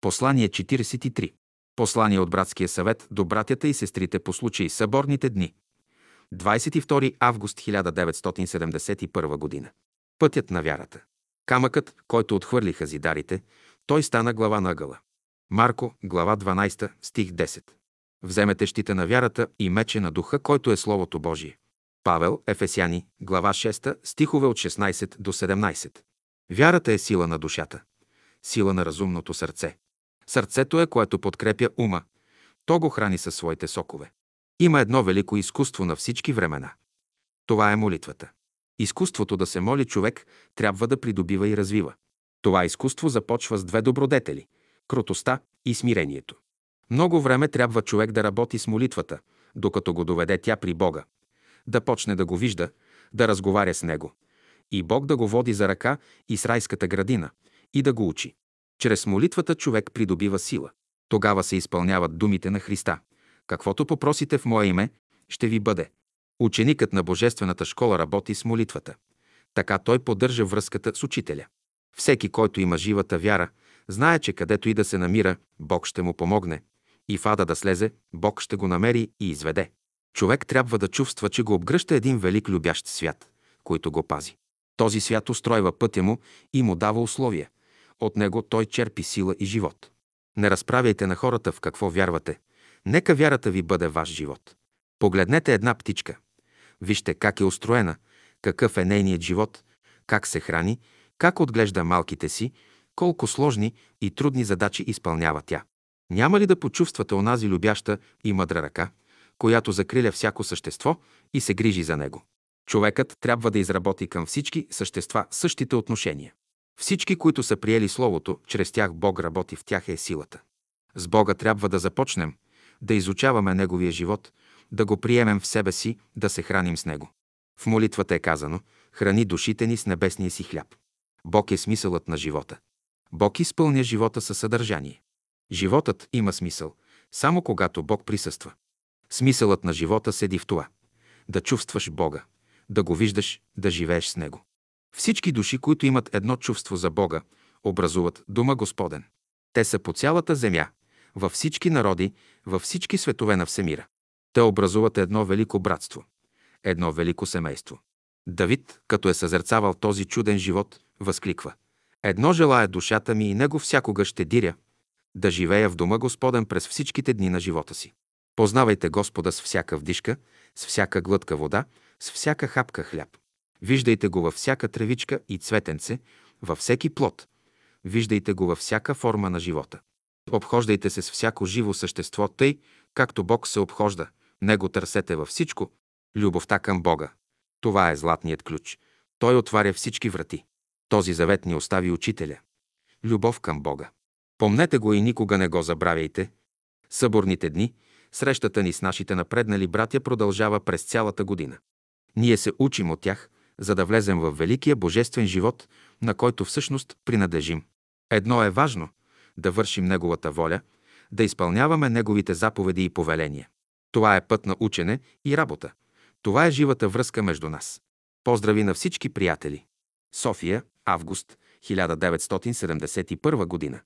Послание 43. Послание от братския съвет до братята и сестрите по случай съборните дни. 22 август 1971 година. Пътят на вярата. Камъкът, който отхвърлиха зидарите, той стана глава на ъгъла. Марко, глава 12, стих 10. Вземете щита на вярата и мече на духа, който е Словото Божие. Павел, Ефесяни, глава 6, стихове от 16 до 17. Вярата е сила на душата, сила на разумното сърце. Сърцето е, което подкрепя ума. То го храни със своите сокове. Има едно велико изкуство на всички времена. Това е молитвата. Изкуството да се моли човек трябва да придобива и развива. Това изкуство започва с две добродетели – кротостта и смирението. Много време трябва човек да работи с молитвата, докато го доведе тя при Бога, да почне да го вижда, да разговаря с Него, и Бог да го води за ръка и с райската градина, и да го учи. Чрез молитвата човек придобива сила. Тогава се изпълняват думите на Христа. Каквото попросите в Мое име, ще ви бъде. Ученикът на Божествената школа работи с молитвата. Така той поддържа връзката с учителя. Всеки, който има живата вяра, знае, че където и да се намира, Бог ще му помогне. И в ада да слезе, Бог ще го намери и изведе. Човек трябва да чувства, че го обгръща един велик любящ свят, който го пази. Този свят устройва пътя му и му дава условия. От него той черпи сила и живот. Не разправяйте на хората в какво вярвате. Нека вярата ви бъде ваш живот. Погледнете една птичка. Вижте как е устроена, какъв е нейният живот, как се храни, как отглежда малките си, колко сложни и трудни задачи изпълнява тя. Няма ли да почувствате онази любяща и мъдра ръка, която закриля всяко същество и се грижи за него? Човекът трябва да изработи към всички същества същите отношения. Всички, които са приели Словото, чрез тях Бог работи, в тях е силата. С Бога трябва да започнем, да изучаваме Неговия живот, да го приемем в себе си, да се храним с Него. В молитвата е казано «Храни душите ни с небесния си хляб». Бог е смисълът на живота. Бог изпълня живота със съдържание. Животът има смисъл, само когато Бог присъства. Смисълът на живота седи в това – да чувстваш Бога, да го виждаш, да живееш с Него. Всички души, които имат едно чувство за Бога, образуват Дума Господен. Те са по цялата земя, във всички народи, във всички светове на Всемира. Те образуват едно велико братство, едно велико семейство. Давид, като е съзерцавал този чуден живот, възкликва Едно желая душата ми и него всякога ще диря, да живея в дома Господен през всичките дни на живота си. Познавайте Господа с всяка вдишка, с всяка глътка вода, с всяка хапка хляб. Виждайте го във всяка тревичка и цветенце, във всеки плод. Виждайте го във всяка форма на живота. Обхождайте се с всяко живо същество, тъй, както Бог се обхожда. Него търсете във всичко. Любовта към Бога. Това е златният ключ. Той отваря всички врати. Този завет ни остави учителя. Любов към Бога. Помнете го и никога не го забравяйте. Съборните дни, срещата ни с нашите напреднали братя продължава през цялата година. Ние се учим от тях, за да влезем в великия божествен живот, на който всъщност принадлежим. Едно е важно – да вършим Неговата воля, да изпълняваме Неговите заповеди и повеления. Това е път на учене и работа. Това е живата връзка между нас. Поздрави на всички приятели! София, август 1971 година.